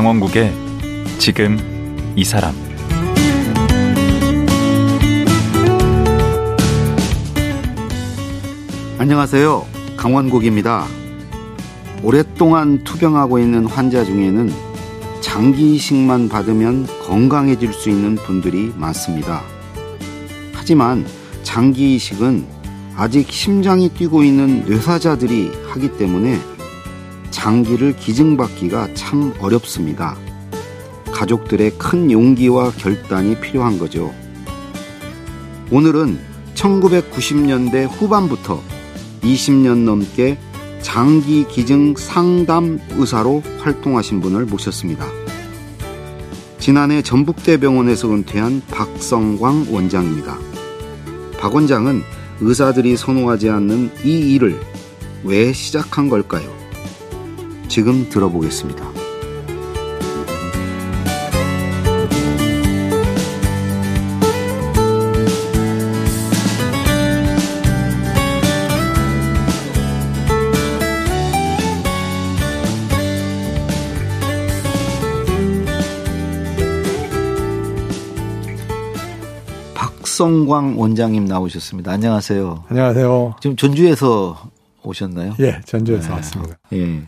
강원국의 지금 이 사람 안녕하세요. 강원국입니다. 오랫동안 투병하고 있는 환자 중에는 장기 이식만 받으면 건강해질 수 있는 분들이 많습니다. 하지만 장기 이식은 아직 심장이 뛰고 있는 뇌사자들이 하기 때문에 장기를 기증받기가 참 어렵습니다. 가족들의 큰 용기와 결단이 필요한 거죠. 오늘은 1990년대 후반부터 20년 넘게 장기 기증 상담 의사로 활동하신 분을 모셨습니다. 지난해 전북대병원에서 은퇴한 박성광 원장입니다. 박 원장은 의사들이 선호하지 않는 이 일을 왜 시작한 걸까요? 지금 들어보겠습니다. 박성광 원장님 나오셨습니다. 안녕하세요. 안녕하세요. 지금 전주에서 오셨나요? 예, 전주에서 네. 왔습니다. 예.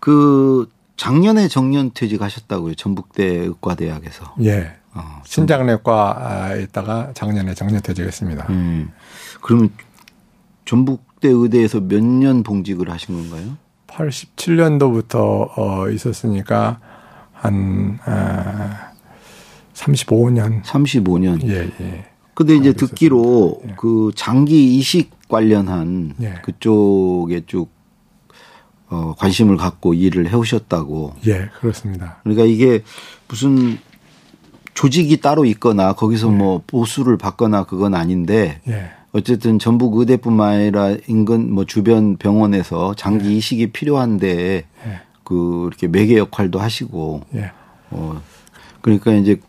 그 작년에 정년 퇴직하셨다고요. 전북대 의과대학에서. 예. 어, 신장내과에 있다가 작년에 정년 퇴직했습니다. 음. 그러면 전북대 의대에서 몇 년 봉직을 하신 건가요? 87년도부터 어 있었으니까 한 아, 35년. 35년. 예, 예. 근데 이제 듣기로 예. 그 장기 이식 관련한 예. 그쪽에 쭉 어, 관심을 갖고 일을 해오셨다고. 예, 그렇습니다. 그러니까 이게 무슨 조직이 따로 있거나 거기서 예. 뭐 보수를 받거나 그건 아닌데 예. 어쨌든 전북 의대뿐만 아니라 인근 뭐 주변 병원에서 장기 예. 이식이 필요한데 예. 그 이렇게 매개 역할도 하시고. 예. 어, 그러니까 이제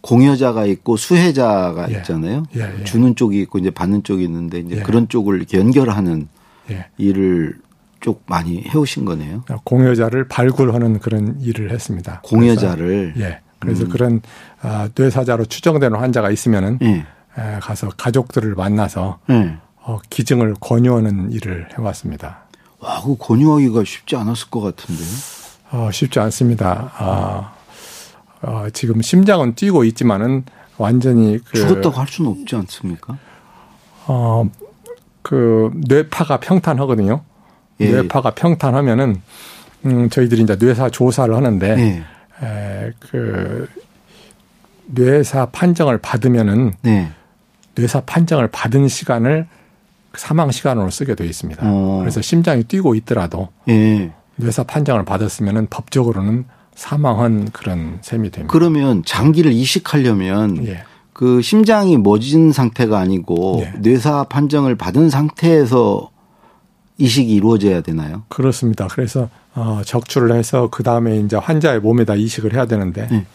공여자가 있고 수혜자가 예. 있잖아요. 예, 예. 주는 쪽이 있고 이제 받는 쪽이 있는데 이제 예. 그런 쪽을 이렇게 연결하는 예. 일을 쪽 많이 해오신 거네요. 공여자를 발굴하는 그런 일을 했습니다. 공여자를 그래서, 예. 그래서 음. 그런 아, 뇌사자로 추정되는 환자가 있으면은 예. 에, 가서 가족들을 만나서 어, 기증을 권유하는 일을 해왔습니다. 와, 그 권유하기가 쉽지 않았을 것 같은데요. 어, 쉽지 않습니다. 아, 어, 지금 심장은 뛰고 있지만은 완전히 그 죽었다고 할 수는 없지 않습니까? 어, 그 뇌파가 평탄하거든요. 예. 뇌파가 평탄하면은 음, 저희들이 이제 뇌사 조사를 하는데 예. 에, 그 뇌사 판정을 받으면은 네. 뇌사 판정을 받은 시간을 사망 시간으로 쓰게 되어 있습니다. 어. 그래서 심장이 뛰고 있더라도 예. 뇌사 판정을 받았으면은 법적으로는 사망한 그런 셈이 됩니다. 그러면 장기를 이식하려면 예. 그 심장이 멎은 상태가 아니고 예. 뇌사 판정을 받은 상태에서 이식이 이루어져야 되나요? 그렇습니다. 그래서 어 적출을 해서 그 다음에 이제 환자의 몸에다 이식을 해야 되는데 예.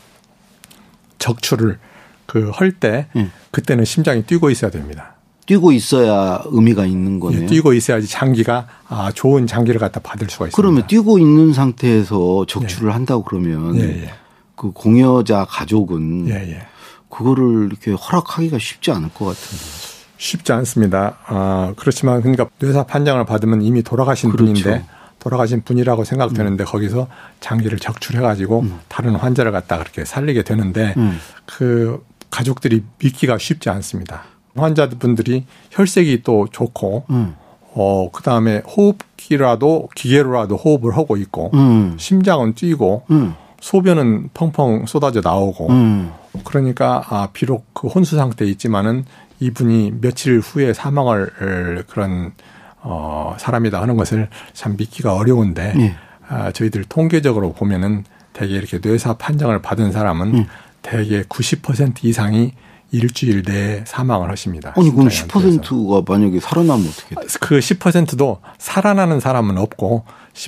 적출을 그 할때 예. 그때는 심장이 뛰고 있어야 됩니다. 뛰고 있어야 의미가 있는 거네요. 예, 뛰고 있어야지 장기가 아, 좋은 장기를 갖다 받을 수가 있습니다. 그러면 뛰고 있는 상태에서 적출을 예. 한다고 그러면 예, 예. 그 공여자 가족은 예, 예. 그거를 이렇게 허락하기가 쉽지 않을 것 같은데. 쉽지 않습니다. 아, 그렇지만 그러니까 뇌사 판정을 받으면 이미 돌아가신 그렇죠. 분인데 돌아가신 분이라고 생각되는데 음. 거기서 장기를 적출해가지고 음. 다른 환자를 갖다 그렇게 살리게 되는데 음. 그 가족들이 믿기가 쉽지 않습니다. 환자분들이 혈색이 또 좋고 음. 어 그 다음에 호흡기라도 기계로라도 호흡을 하고 있고 음. 심장은 뛰고 음. 소변은 펑펑 쏟아져 나오고 음. 그러니까 아 비록 그 혼수 상태에 있지만은 이분이 며칠 후에 사망을 그런 어 사람이다 하는 것을 참 믿기가 어려운데 예. 아 저희들 통계적으로 보면은 대개 이렇게 뇌사 판정을 받은 사람은 예. 대개 90% 이상이 일주일 내에 사망을 하십니다. 아니 그럼 10%가 만약에 살아나면 어떻게 돼요? 그 10%도 살아나는 사람은 없고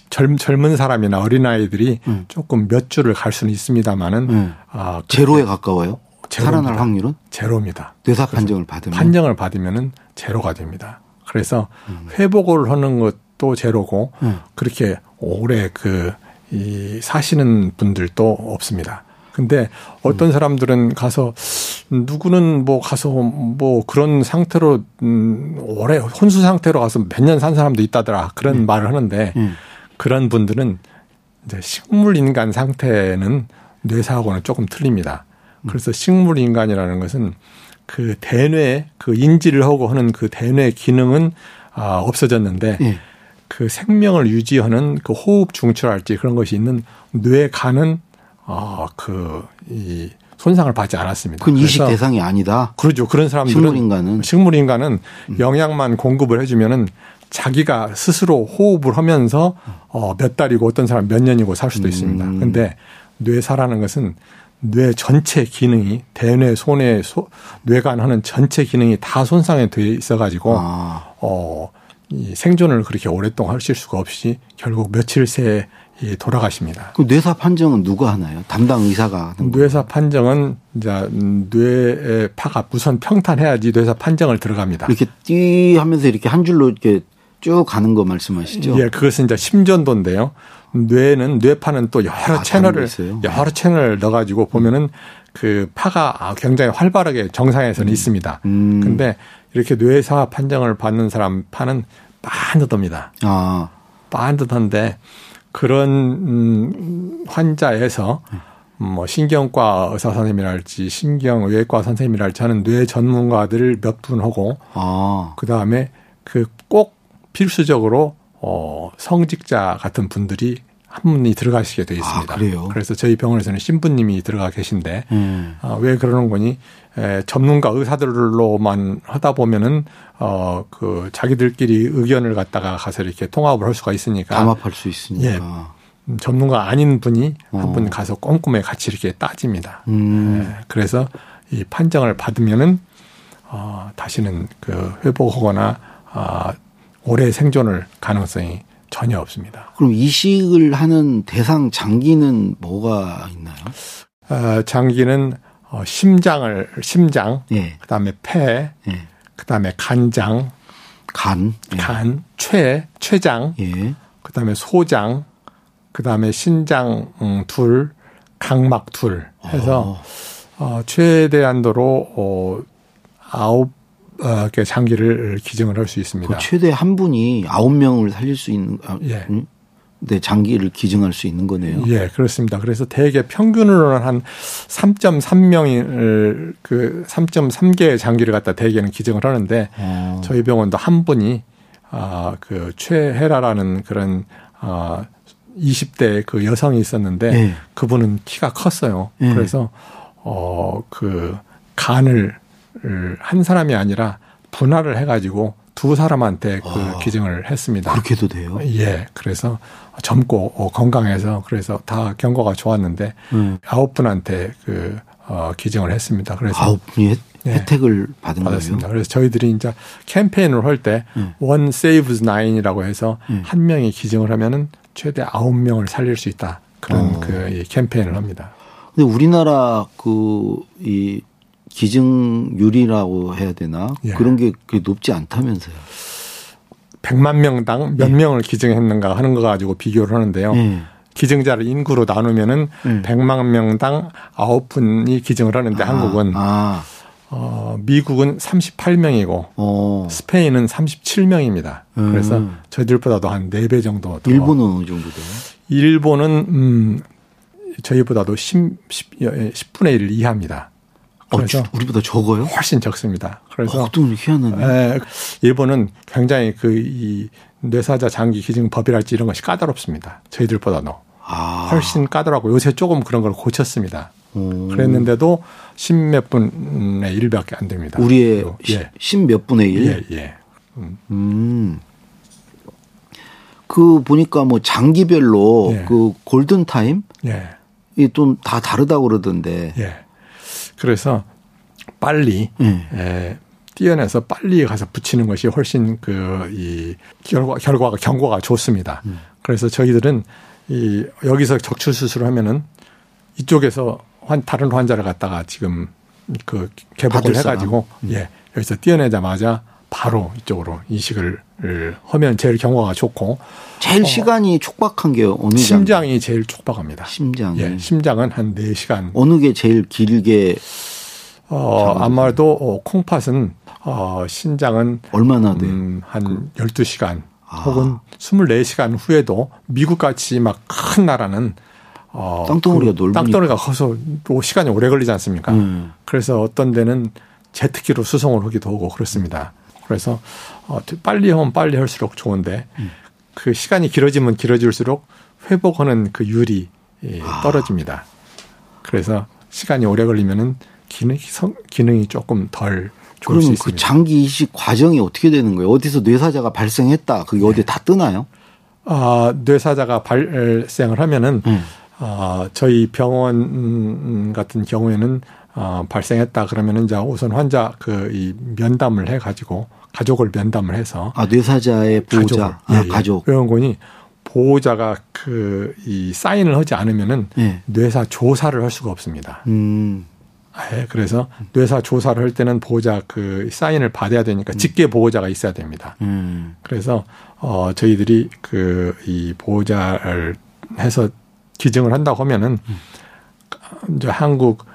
젊, 젊은 사람이나 어린아이들이 음. 조금 몇 주를 갈 수는 있습니다만은 음. 아, 제로에 가까워요? 제로입니다. 살아날 확률은? 제로입니다. 뇌사 판정을 받으면 판정을 받으면은 제로가 됩니다. 그래서 음. 회복을 하는 것도 제로고 음. 그렇게 오래 그 이 사시는 분들도 없습니다. 근데 어떤 사람들은 가서 누구는 뭐 가서 뭐 그런 상태로 음 오래 혼수 상태로 가서 몇 년 산 사람도 있다더라 그런 음. 말을 하는데 음. 그런 분들은 이제 식물 인간 상태는 뇌사하고는 조금 틀립니다. 그래서 식물 인간이라는 것은 그 대뇌 그 인지를 하고 하는 그 대뇌 기능은 아 없어졌는데 예. 그 생명을 유지하는 그 호흡 중추랄지 그런 것이 있는 뇌 간은 아그이 손상을 받지 않았습니다. 그건 이식 대상이 아니다. 그렇죠. 그런 사람들은 식물 인간은 식물 인간은 음. 영양만 공급을 해주면은 자기가 스스로 호흡을 하면서 어, 몇 달이고 어떤 사람 몇 년이고 살 수도 있습니다. 음. 근데 뇌사라는 것은 뇌 전체 기능이 대뇌, 소뇌, 소, 뇌간 하는 전체 기능이 다 손상이 돼 있어 가지고 아. 어, 이 생존을 그렇게 오랫동안 하실 수가 없이 결국 며칠 새에 돌아가십니다. 그 뇌사 판정은 누가 하나요? 담당 의사가 뇌사 판정은 이제 뇌의 파가 우선 평탄해야지 뇌사 판정을 들어갑니다. 이렇게 띠 하면서 이렇게 한 줄로 이렇게 쭉 가는 거 말씀하시죠? 예, 그것은 이제 심전도인데요. 뇌는 뇌파는 또 여러 아, 채널을 여러 채널을 넣어가지고 보면은 그 파가 굉장히 활발하게 정상에서는 음. 있습니다. 음. 근데 이렇게 뇌사 판정을 받는 사람 파는 반듯합니다. 아. 반듯한데 그런 음, 환자에서 뭐 신경과 의사 선생님이랄지 신경외과 선생님이랄지 하는 뇌 전문가들을 몇 분 하고 아. 그 다음에 그 꼭 필수적으로 어 성직자 같은 분들이 한 분이 들어가시게 되어 있습니다. 아, 그래요? 그래서 저희 병원에서는 신부님이 들어가 계신데 음. 어, 왜 그러는 거니? 에, 전문가 의사들로만 하다 보면은 어 그 자기들끼리 의견을 갖다가 가서 이렇게 통합을 할 수가 있으니까 담합할 수 있으니까. 예, 음, 전문가 아닌 분이 어. 한분 가서 꼼꼼히 같이 이렇게 따집니다. 음. 예, 그래서 이 판정을 받으면은 어 다시는 그 회복하거나 아 오래 생존을 가능성이 전혀 없습니다. 그럼 이식을 하는 대상 장기는 뭐가 있나요? 어, 장기는 어, 심장을 심장, 예. 그다음에 폐, 예. 그다음에 간장, 간, 예. 간, 췌, 췌장, 예. 그다음에 소장, 그다음에 신장 음, 둘, 각막 둘 해서 어, 어 최대한도로 어 아홉 어, 장기를 기증을 할 수 있습니다. 그 최대 한 분이 아홉 명을 살릴 수 있는 아, 예. 음? 네, 장기를 기증할 수 있는 거네요. 예, 그렇습니다. 그래서 대개 평균으로는 한 3.3명을 그 3.3개의 장기를 갖다 대개는 기증을 하는데 어. 저희 병원도 한 분이 아그 최혜라라는 그런 아 20대 그 여성이 있었는데 네. 그분은 키가 컸어요. 네. 그래서 어그 간을 한 사람이 아니라 분할을 해가지고 두 사람한테 그 아, 기증을 했습니다. 그렇게도 돼요? 예. 그래서 젊고 어, 건강해서 그래서 다 경과가 좋았는데 음. 아홉 분한테 그 어, 기증을 했습니다. 그래서 아홉 분이 예, 혜택을 받은 받았습니다. 거예요? 그래서 저희들이 이제 캠페인을 할 때 원 세이브스 나인이라고 해서 음. 한 명이 기증을 하면은 최대 아홉 명을 살릴 수 있다. 그런 어. 그 캠페인을 합니다. 근데 우리나라 그 이 기증률이라고 해야 되나 예. 그런 게 높지 않다면서요. 100만 명당 몇 예. 명을 기증했는가 하는 거 가지고 비교를 하는데요. 예. 기증자를 인구로 나누면은 예. 100만 명당 9분이 기증을 하는데 아, 한국은 아. 어, 미국은 38명이고 어. 스페인은 37명입니다. 음. 그래서 저희들보다도 한 4배 정도 더. 일본은 어느 정도 돼요? 일본은 음 저희보다도 10, 10, 10분의 1 이하입니다. 어, 그래서 어, 우리보다 적어요? 훨씬 적습니다. 그래서 어, 희한하네. 예, 일본은 굉장히 그 이 뇌사자 장기 기증 법이랄지 이런 것이 까다롭습니다. 저희들보다도 아. 훨씬 까다롭고 요새 조금 그런 걸 고쳤습니다. 음. 그랬는데도 십몇 분의 일밖에 안 됩니다. 우리의 예. 십몇 분의 일? 예, 예. 음. 음. 그 보니까 뭐 장기별로 예. 그 골든 타임 예. 이또 다 다르다고 그러던데. 예. 그래서 빨리 음. 에, 뛰어내서 빨리 가서 붙이는 것이 훨씬 그 이 결과 결과가 경과가 좋습니다. 음. 그래서 저희들은 이 여기서 적출 수술을 하면은 이쪽에서 환 다른 환자를 갖다가 지금 그 개복을 해가지고 음. 예 여기서 뛰어내자마자 바로 이쪽으로 이식을 하면 제일 경과가 좋고 제일 어, 시간이 촉박한 게 어느 심장이 제일 촉박합니다. 심장. 예, 심장은 한 4시간. 어느 게 제일 길게 어, 아마도 어, 콩팥은 어, 신장은 얼마나 돼? 음, 한 그, 12시간 아. 혹은 24시간 후에도 미국 같이 막 큰 나라는 어, 땅덩어리가 그 넓으니까. 땅덩어리가 커서 또 시간이 오래 걸리지 않습니까? 음. 그래서 어떤 데는 제트기로 수송을 하기도 하고 그렇습니다. 그래서 어, 빨리 하면 빨리 할수록 좋은데 음. 그 시간이 길어지면 길어질수록 회복하는 그 율이 예, 아. 떨어집니다. 그래서 시간이 오래 걸리면은 기능, 기능이 조금 덜 좋을 그러면 그 장기 이식 과정이 어떻게 되는 거예요? 어디서 뇌사자가 발생했다. 그게 네. 어디 다 뜨나요? 아, 뇌사자가 발생을 하면은 음. 아, 저희 병원 같은 경우에는 어, 발생했다 그러면은 이제 우선 환자 그 이 면담을 해 가지고 가족을 면담을 해서 아 뇌사자의 보호자 가족을, 아, 예, 예. 가족 병원군이 보호자가 그 이 사인을 하지 않으면은 예. 뇌사 조사를 할 수가 없습니다. 음. 예, 그래서 뇌사 조사를 할 때는 보호자 그 사인을 받아야 되니까 음. 직계 보호자가 있어야 됩니다. 음. 그래서 어 저희들이 그 이 보호자를 해서 기증을 한다고 하면은 음. 이제 한국 이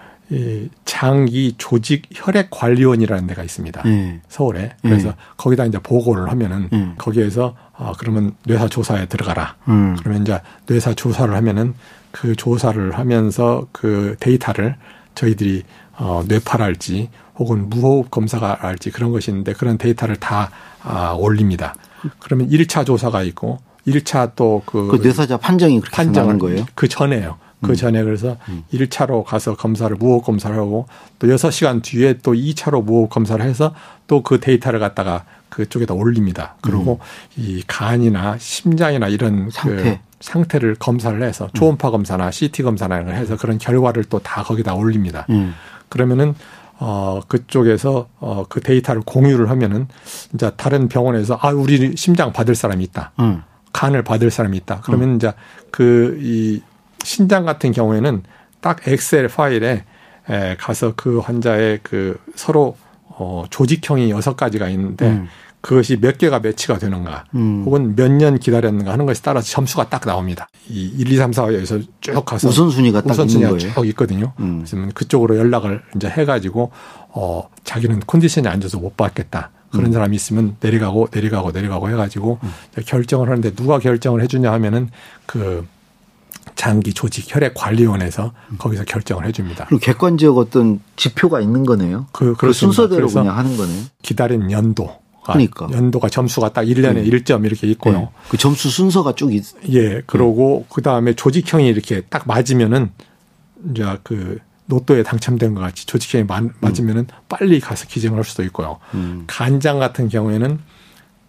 장기 조직 혈액 관리원이라는 데가 있습니다. 네. 서울에. 그래서 네. 거기다 이제 보고를 하면은 네. 거기에서 아 그러면 뇌사 조사에 들어가라. 음. 그러면 이제 뇌사 조사를 하면은 그 조사를 하면서 그 데이터를 저희들이 어 뇌파랄지 혹은 무호흡 검사랄지 그런 것이 있는데 그런 데이터를 다 아, 올립니다. 그러면 1차 조사가 있고 1차 또그 그 뇌사자 판정이 그렇게 판정을 거예요? 그 전에요. 그 음. 전에 그래서 음. 1차로 가서 검사를 무호흡 검사를 하고 또 6시간 뒤에 또 2차로 무호흡 검사를 해서 또 그 데이터를 갖다가 그쪽에다 올립니다. 그리고 음. 이 간이나 심장이나 이런 그 상태. 그 상태를 검사를 해서 음. 초음파 검사나 CT 검사나 이런 걸 해서 그런 결과를 또 다 거기다 올립니다. 음. 그러면은 어 그쪽에서 어그 데이터를 공유를 하면은 이제 다른 병원에서 아 우리 심장 받을 사람이 있다. 음. 간을 받을 사람이 있다. 그러면 음. 이제 그 이 신장 같은 경우에는 딱 엑셀 파일에 에 가서 그 환자의 그 서로 어 조직형이 여섯 가지가 있는데 음. 그것이 몇 개가 매치가 되는가 음. 혹은 몇 년 기다렸는가 하는 것에 따라서 점수가 딱 나옵니다. 이 1, 2, 3, 4에서 쭉 가서 우선순위가 딱 우선순위가 있는 쭉 있거든요. 음. 그래서 그쪽으로 연락을 이제 해가지고 어 자기는 컨디션이 안 좋아서 못 받겠다. 그런 음. 사람이 있으면 내려가고 내려가고 내려가고 해가지고 음. 결정을 하는데 누가 결정을 해주냐 하면은 그 장기 조직 혈액 관리원에서 거기서 결정을 해줍니다. 그리고 객관적 어떤 지표가 있는 거네요. 그, 그 순서대로 그냥 하는 거네요. 기다린 연도. 그러니까 연도가 점수가 딱 1년에 네. 1점 이렇게 있고요. 네. 그 점수 순서가 쭉 있. 예. 그러고 네. 그다음에 조직형이 이렇게 딱 맞으면은 이제 그 로또에 당첨된 것 같이 조직형이 맞으면은 음. 빨리 가서 기증을 할 수도 있고요. 음. 간장 같은 경우에는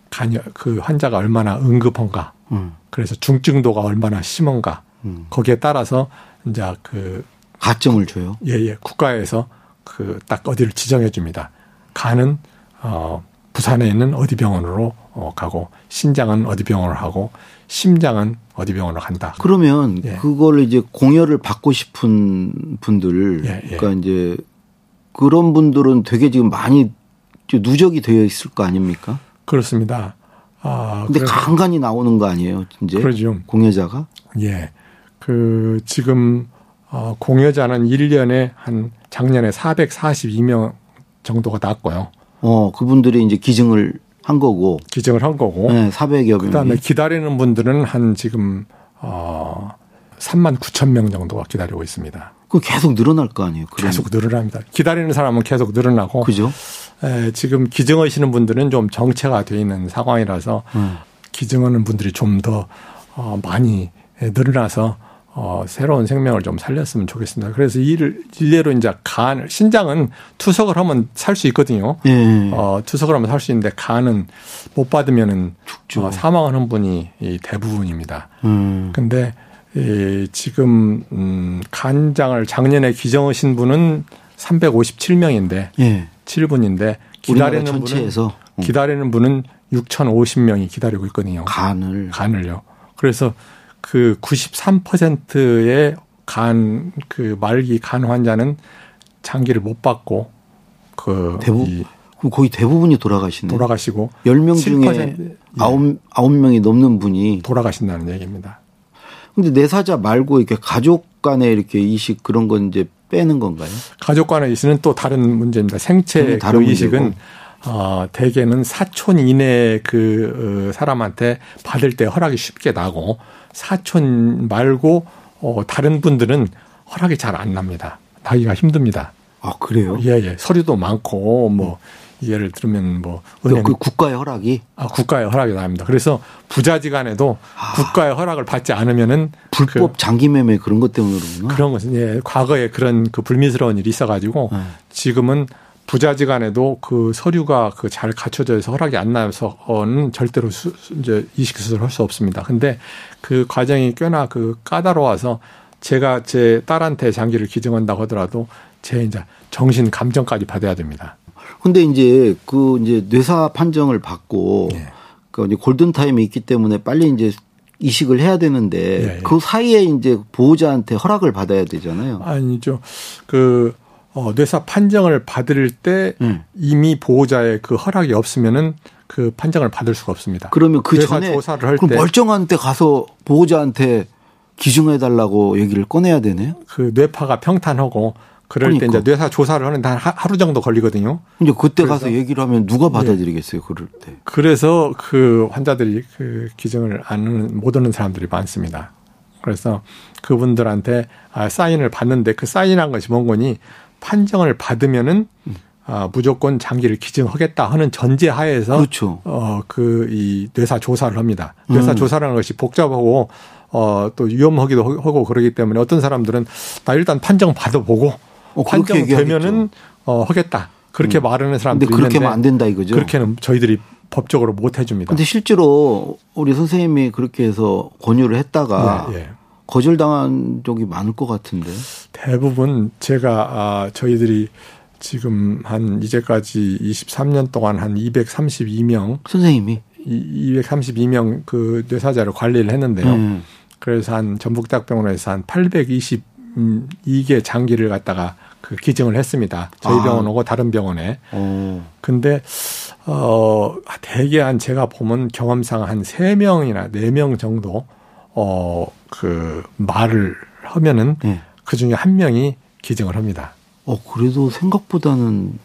간, 그 환자가 얼마나 응급한가. 음. 그래서 중증도가 얼마나 심한가. 음. 거기에 따라서 이제 그 가점을 줘요. 예, 예. 국가에서 그 딱 어디를 지정해 줍니다. 간은 어 부산에 있는 어디 병원으로 어 가고 신장은 어디 병원을 하고 심장은 어디 병원으로 간다. 그러면 예. 그걸 이제 공여를 받고 싶은 분들 예, 예. 그러니까 이제 그런 분들은 되게 지금 많이 누적이 되어 있을 거 아닙니까? 그렇습니다. 아, 근데 간간히 나오는 거 아니에요, 이제? 그러죠. 공여자가? 예. 그 지금 어 공여자는 1년에 한 작년에 442명 정도가 났고요. 어, 그분들이 이제 기증을 한 거고. 기증을 한 거고. 네, 400여 명. 그다음에 기다리는 분들은 한 지금 어 3만 9천 명 정도가 기다리고 있습니다. 그 계속 늘어날 거 아니에요? 계속 늘어납니다. 기다리는 사람은 계속 늘어나고. 그죠? 에, 지금 기증하시는 분들은 좀 정체가 돼 있는 상황이라서 음. 기증하는 분들이 좀더 어, 많이 늘어나서 어, 새로운 생명을 좀 살렸으면 좋겠습니다. 그래서 이를 일례로 이제 간, 신장은 투석을 하면 살 수 있거든요. 예. 어, 투석을 하면 살 수 있는데 간은 못 받으면은 죽죠. 어, 사망하는 분이 이 대부분입니다. 음. 근데 이 지금 음 간장을 작년에 기증하신 분은 357명인데 예. 7분인데 기다리는 분은 음. 기다리는 분은 6,050명이 기다리고 있거든요. 간을 간을요. 그래서 그 93%의 간, 그 말기 간 환자는 장기를 못 받고 그 대부분 그럼 거의 대부분이 돌아가시네. 돌아가시고 10명 중에 9, 9명이 넘는 분이 돌아가신다는 얘기입니다. 근데 내사자 말고 이렇게 가족 간에 이렇게 이식 그런 건 이제 빼는 건가요? 가족 간의 이식은 또 다른 문제입니다. 생체 다른 그 이식은 어, 대개는 사촌 이내 그 어, 사람한테 받을 때 허락이 쉽게 나고 사촌 말고 어, 다른 분들은 허락이 잘 안 납니다. 나기가 힘듭니다. 아 그래요? 예, 예. 서류도 많고 뭐 예를 들면 뭐 은행 그 국가의 허락이 아 국가의 허락이 나옵니다. 그래서 부자지간에도 아. 국가의 허락을 받지 않으면은 불법 그 장기매매 그런 것 때문에 그런가? 그런 것은 예 과거에 그런 그 불미스러운 일이 있어가지고 네. 지금은 부자지간에도 그 서류가 그 잘 갖춰져 있어 허락이 안 나서는 절대로 수, 이제 이식 수술을 할 수 없습니다. 근데 그 과정이 꽤나 그 까다로워서 제가 제 딸한테 장기를 기증한다고 하더라도 제 이제 정신 감정까지 받아야 됩니다. 근데 이제 그 이제 뇌사 판정을 받고 네. 그 이제 골든 타임이 있기 때문에 빨리 이제 이식을 해야 되는데 네. 그 사이에 이제 보호자한테 허락을 받아야 되잖아요. 아니죠. 그 어, 뇌사 판정을 받을 때 음. 이미 보호자의 그 허락이 없으면은 그 판정을 받을 수가 없습니다. 그러면 그 전에 조사를 할 때 멀쩡한 때 가서 보호자한테 기증해 달라고 얘기를 꺼내야 되네요. 그 뇌파가 평탄하고 그럴 그러니까. 때 이제 뇌사 조사를 하는데 한 하루 정도 걸리거든요. 이제 그때 가서 얘기를 하면 누가 네. 받아들이겠어요, 네. 그럴 때. 그래서 그 환자들이 그 기증을 안못 얻는 사람들이 많습니다. 그래서 그분들한테 아, 사인을 받는데 그 사인한 것이 뭔 거니 판정을 받으면은 아, 무조건 장기를 기증하겠다 하는 전제 하에서 그렇죠. 어 그 이 뇌사 조사를 합니다. 뇌사 음. 조사라는 것이 복잡하고 어 또 위험하기도 하고 그러기 때문에 어떤 사람들은 나 일단 판정 받아보고 어, 판정되면은 어, 하겠다. 그렇게 음. 말하는 사람들이 그렇게 하면 안 된다 이거죠. 그렇게는 저희들이 법적으로 못 해줍니다. 근데 실제로 우리 선생님이 그렇게 해서 권유를 했다가 네, 예. 거절당한 적이 많을 것 같은데. 대부분 제가 아, 저희들이 지금 한 이제까지 23년 동안 한 232명 선생님이 232명 그 뇌사자를 관리를 했는데요. 음. 그래서 한 전북대학병원에서 한 820. 이게 장기를 갖다가 그 기증을 했습니다. 저희 아. 병원하고 다른 병원에. 오. 근데 어 대개 한 제가 보면 경험상 한 세명이나네 명 정도 어 그 말을 하면은 네. 그 중에 한 명이 기증을 합니다. 어 그래도 생각보다는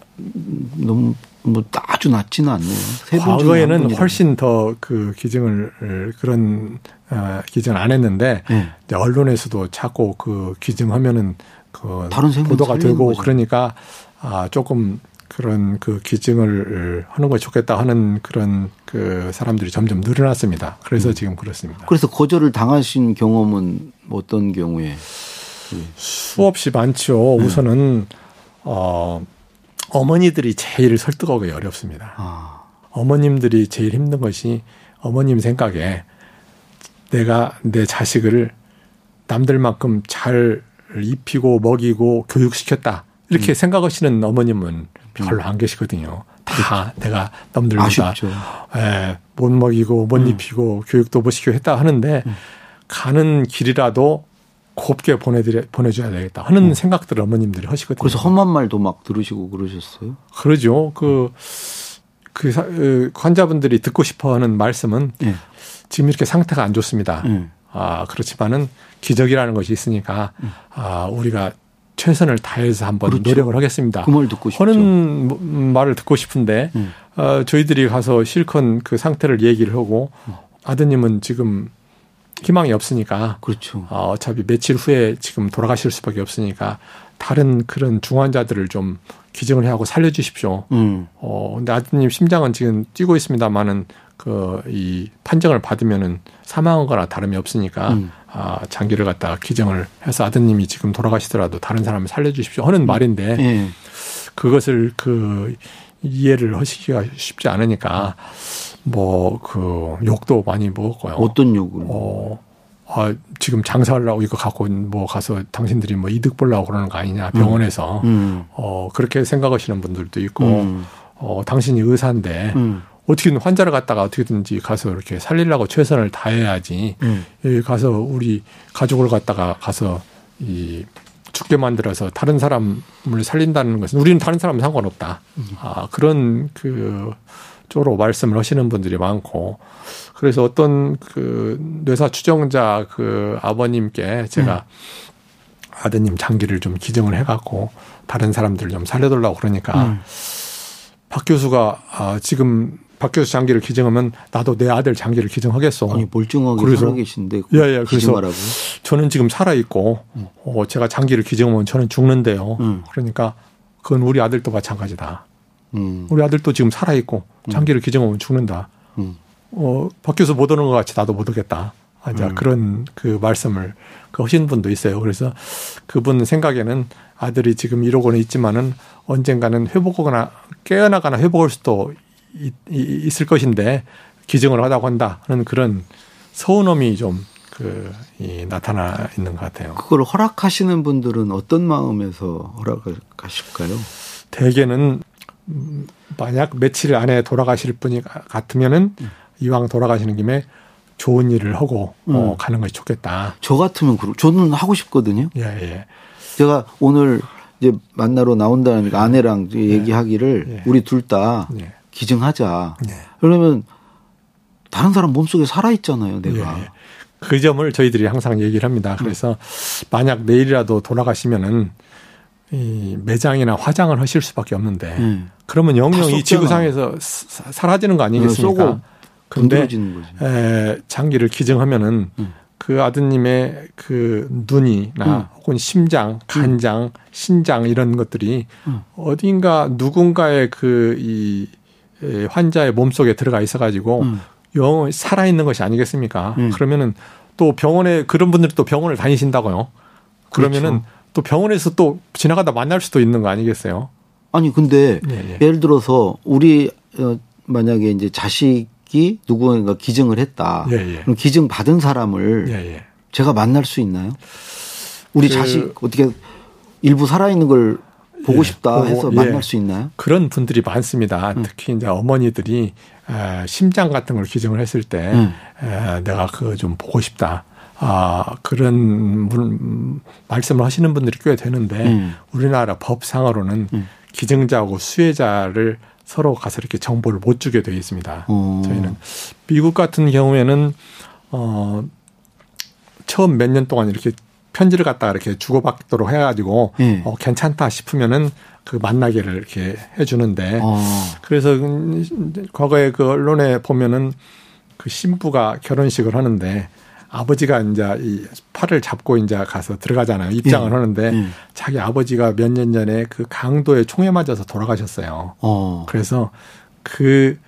너무 뭐 아주 낮지는 않네요. 과거에는 훨씬 더 그 기증을 그런 어, 기증 안 했는데 네. 언론에서도 자꾸 그 기증하면은 그 다른 보도가 되고 거죠. 그러니까 아 조금 그런 그 기증을 하는 것이 좋겠다 하는 그런 그 사람들이 점점 늘어났습니다. 그래서 음. 지금 그렇습니다. 그래서 거절을 당하신 경험은 어떤 경우에? 수없이 많죠. 네. 우선은 어 어머니들이 제일 설득하기 어렵습니다. 아. 어머님들이 제일 힘든 것이 어머님 생각에 내가 내 자식을 남들만큼 잘 입히고 먹이고 교육시켰다. 이렇게 음. 생각하시는 어머님은 별로 안 계시거든요. 다 내가 남들보다 예, 못 먹이고 못 음. 입히고 교육도 못 시키고 했다 하는데 음. 가는 길이라도 곱게 보내드려 보내줘야 되겠다 하는 음. 생각들을 어머님들이 하시거든요. 그래서 험한 말도 막 들으시고 그러셨어요? 그러죠. 그, 그, 그 환자분들이 듣고 싶어 하는 말씀은 네. 지금 이렇게 상태가 안 좋습니다. 네. 아, 그렇지만은 기적이라는 것이 있으니까 음. 아, 우리가 최선을 다해서 한번 그렇죠. 노력을 하겠습니다. 그 말 듣고 싶죠. 하는 말을 듣고 싶은데 음. 어, 저희들이 가서 실컷 그 상태를 얘기를 하고 음. 아드님은 지금 희망이 없으니까. 그렇죠. 어, 어차피 며칠 후에 지금 돌아가실 수밖에 없으니까 다른 그런 중환자들을 좀 기증을 하고 살려주십시오. 음. 어, 근데 아드님 심장은 지금 뛰고 있습니다만은 그 이 판정을 받으면은 사망한 거나 다름이 없으니까 음. 아, 장기를 갖다가 기증을 해서 아드님이 지금 돌아가시더라도 다른 사람을 살려주십시오 하는 음. 말인데 예. 그것을 그 이해를 하시기가 쉽지 않으니까 뭐 그 욕도 많이 먹었고요. 어떤 욕을? 어, 아, 지금 장사하려고 이거 갖고 뭐 가서 당신들이 뭐 이득 보려고 그러는 거 아니냐 병원에서 음. 음. 어 그렇게 생각하시는 분들도 있고 음. 어 당신이 의사인데 음. 어떻게든 환자를 갖다가 어떻게든지 가서 이렇게 살리려고 최선을 다해야지 음. 여기 가서 우리 가족을 갖다가 가서 이 죽게 만들어서 다른 사람을 살린다는 것은 우리는 다른 사람 상관없다. 아, 그런 그 쪽으로 말씀을 하시는 분들이 많고 그래서 어떤 그 뇌사 추정자 그 아버님께 제가 음. 아드님 장기를 좀 기증을 해갖고 다른 사람들 좀 살려달라고 그러니까 음. 박 교수가 아, 지금 박 교수 장기를 기증하면 나도 내 아들 장기를 기증하겠어. 아니 멀쩡하게 그래서, 살아 계신데 예, 예. 그래서 저는 지금 살아 있고 음. 어, 제가 장기를 기증하면 저는 죽는데요. 음. 그러니까 그건 우리 아들도 마찬가지다. 음. 우리 아들도 지금 살아 있고 음. 장기를 기증하면 죽는다. 음. 어, 박 교수 못 오는 것 같이 나도 못 오겠다. 아, 자, 음. 그런 그 말씀을 그 하신 분도 있어요. 그래서 그분 생각에는 아들이 지금 이러고는 있지만은 언젠가는 회복하거나 깨어나거나 회복할 수도 있을 것인데 기증을 하자고 한다는 그런 서운함이 좀 그, 이, 나타나 있는 것 같아요. 그걸 허락하시는 분들은 어떤 마음에서 허락하실까요? 대개는, 음, 만약 며칠 안에 돌아가실 분이 같으면은 음. 이왕 돌아가시는 김에 좋은 일을 하고 어, 음. 어, 가는 것이 좋겠다. 저 같으면 그러, 저는 하고 싶거든요. 예, 예. 제가 오늘 이제 만나러 나온다는 아내랑 예. 얘기하기를 예. 우리 둘다 예. 기증하자. 네. 그러면 다른 사람 몸속에 살아 있잖아요, 내가. 예. 그 점을 저희들이 항상 얘기를 합니다. 그래서 네. 만약 내일이라도 돌아가시면은 이 매장이나 화장을 하실 수밖에 없는데 네. 그러면 영영 이 지구상에서 사라지는 거 아니겠습니까? 네, 근데 에, 장기를 기증하면은 음. 그 아드님의 그 눈이나 음. 혹은 심장, 간장, 신장 이런 것들이 음. 어딘가 누군가의 그이 예, 환자의 몸속에 들어가 있어가지고 음. 영 살아 있는 것이 아니겠습니까? 음. 그러면은 또 병원에 그런 분들이 또 병원을 다니신다고요. 그러면은 그렇죠. 또 병원에서 또 지나가다 만날 수도 있는 거 아니겠어요? 아니 근데 예, 예. 예를 들어서 우리 어, 만약에 이제 자식이 누구가 기증을 했다. 예, 예. 그럼 기증 받은 사람을 예, 제가 만날 수 있나요? 우리 그, 자식 어떻게 일부 살아 있는 걸 보고 예, 싶다 해서 만날 예. 수 있나요? 그런 분들이 많습니다. 음. 특히 이제 어머니들이 심장 같은 걸 기증을 했을 때 음. 내가 그거 좀 보고 싶다. 아, 그런 분, 말씀을 하시는 분들이 꽤 되는데 음. 우리나라 법상으로는 음. 기증자하고 수혜자를 서로 가서 이렇게 정보를 못 주게 되어 있습니다. 오. 저희는 미국 같은 경우에는 어 처음 몇 년 동안 이렇게 편지를 갖다가 이렇게 주고받도록 해가지고 네. 어, 괜찮다 싶으면은 그 만나기를 이렇게 해주는데 어. 그래서 과거에 그 언론에 보면은 그 신부가 결혼식을 하는데 아버지가 이제 이 팔을 잡고 이제 가서 들어가잖아요. 입장을 예. 하는데 예. 자기 아버지가 몇 년 전에 그 강도에 총에 맞아서 돌아가셨어요. 어. 그래서 그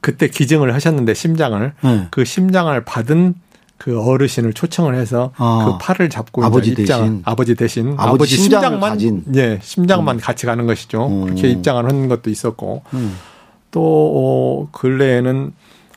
그때 기증을 하셨는데 심장을 예. 그 심장을 받은 그 어르신을 초청을 해서 어. 그 팔을 잡고 아버지 입장 대신 아버지 대신 아버지, 심장만. 예 심장만 음. 같이 가는 것이죠 음. 그렇게 입장을 하는 것도 있었고 음. 또 어, 근래에는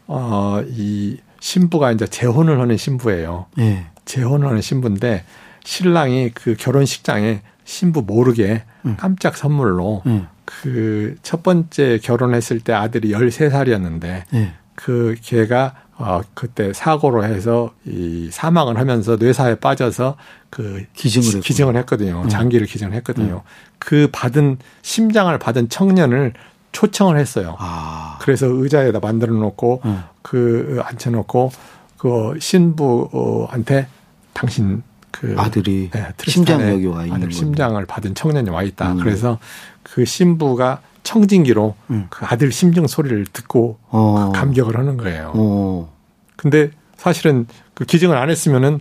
어이 신부가 이제 재혼을 하는 신부예요 예. 재혼을 하는 신부인데 신랑이 그 결혼식장에 신부 모르게 음. 깜짝 선물로 음. 그첫 번째 결혼했을 때 아들이 13살이었는데 예. 그 걔가 어, 그때 사고로 해서 이 사망을 하면서 뇌사에 빠져서 그 기증을, 기증을 했거든요. 음. 장기를 기증을 했거든요. 음. 그 받은 심장을 받은 청년을 초청을 했어요. 아. 그래서 의자에다 만들어 놓고 음. 그 앉혀 놓고 그 신부한테 당신 그 아들이 네, 심장 여기 와 있는 아들 심장을 받은 청년이 와 있다. 음. 그래서 그 신부가 청진기로 음. 그 아들 심정 소리를 듣고 어. 그 감격을 하는 거예요. 어. 근데 사실은 그 기증을 안 했으면은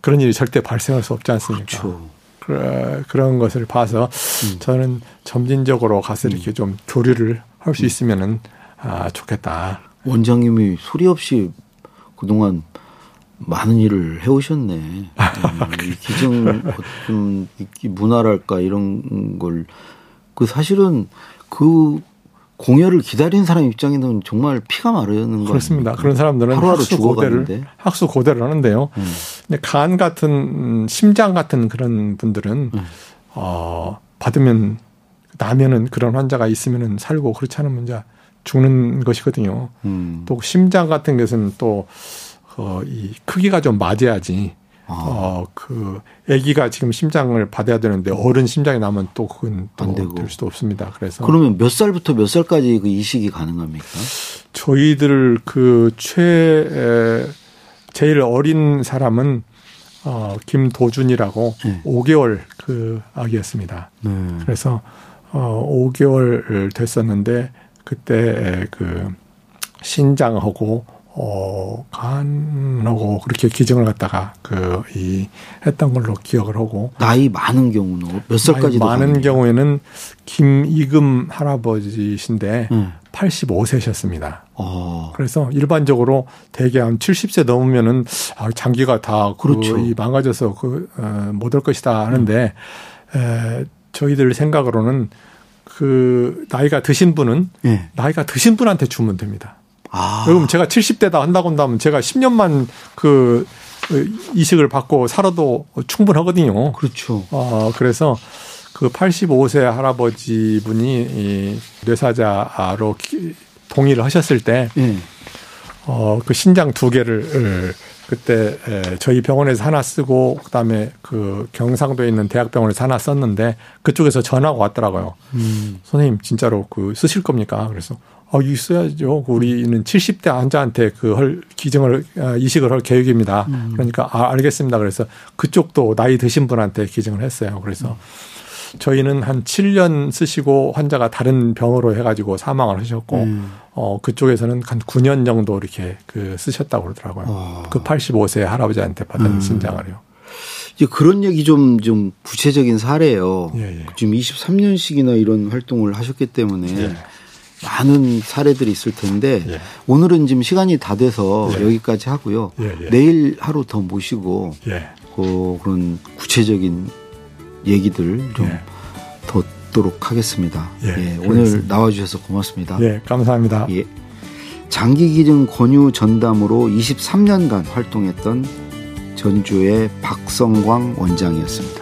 그런 일이 절대 발생할 수 없지 않습니까? 그렇죠. 그, 그런 것을 봐서 음. 저는 점진적으로 가서 이렇게 음. 좀 교류를 할수 음. 있으면은 아, 좋겠다. 원장님이 소리 없이 그동안 많은 일을 해오셨네. 음, 이 기증 어떤 문화랄까 이런 걸 그 사실은 그 공여를 기다린 사람 입장에는 정말 피가 마르는 거예요. 그렇습니다. 그런 사람들은 학수 고대를 학수 고대를 하는데요. 음. 근데 간 같은 음, 심장 같은 그런 분들은 음. 어 받으면 나면은 그런 환자가 있으면은 살고 그렇지 않으면 이제 죽는 것이거든요. 음. 또 심장 같은 것은 또 어, 이 크기가 좀 맞아야지 아. 어, 그 아기가 지금 심장을 받아야 되는데 어른 심장이 나면 또 그건 또될 수도 없습니다. 그래서 그러면 몇 살부터 몇 살까지 그 이식이 가능합니까? 저희들 그 최 제일 어린 사람은 어 김도준이라고 네. 5개월 그 아기였습니다. 네. 그래서 어 5개월 됐었는데 그때 그 신장하고 어, 간하고 그렇게 기증을 갖다가 그, 이, 했던 걸로 기억을 하고. 나이 많은 경우는 몇 살까지 많은? 경우에는 김이금 할아버지신데 음. 85세셨습니다. 어. 그래서 일반적으로 대개 한 70세 넘으면은 아, 장기가 다그 그렇죠. 이 망가져서 그, 어, 못올 것이다 하는데, 음. 에, 저희들 생각으로는 그 나이가 드신 분은 네. 나이가 드신 분한테 주면 됩니다. 아. 그럼 제가 70대다 한다고 한다면 제가 10년만 그 이식을 받고 살아도 충분하거든요. 그렇죠. 어, 그래서 그 85세 할아버지 분이 이 뇌사자로 동의를 하셨을 때, 네. 어, 그 신장 두 개를 그때 저희 병원에서 하나 쓰고 그다음에 그 경상도에 있는 대학병원에서 하나 썼는데 그쪽에서 전화가 왔더라고요. 음. 선생님 진짜로 그 쓰실 겁니까? 그래서 어, 있어야죠. 우리는 70대 환자한테 그 헐, 기증을, 아, 이식을 할 계획입니다. 음. 그러니까, 아, 알겠습니다. 그래서 그쪽도 나이 드신 분한테 기증을 했어요. 그래서 음. 저희는 한 7년 쓰시고 환자가 다른 병으로 해가지고 사망을 하셨고, 음. 어, 그쪽에서는 한 9년 정도 이렇게 그 쓰셨다고 그러더라고요. 어. 그 85세 할아버지한테 받은 음. 신장을요. 이제 그런 얘기 좀, 좀 구체적인 사례예요. 예, 예. 지금 23년씩이나 이런 활동을 하셨기 때문에 예. 많은 사례들이 있을 텐데 예. 오늘은 지금 시간이 다 돼서 예. 여기까지 하고요. 예, 예. 내일 하루 더 모시고 예. 그 그런 구체적인 얘기들 좀 듣도록 하겠습니다. 예, 오늘 나와주셔서 고맙습니다. 예, 감사합니다. 예. 장기 기증 권유 전담으로 23년간 활동했던 전주의 박성광 원장이었습니다.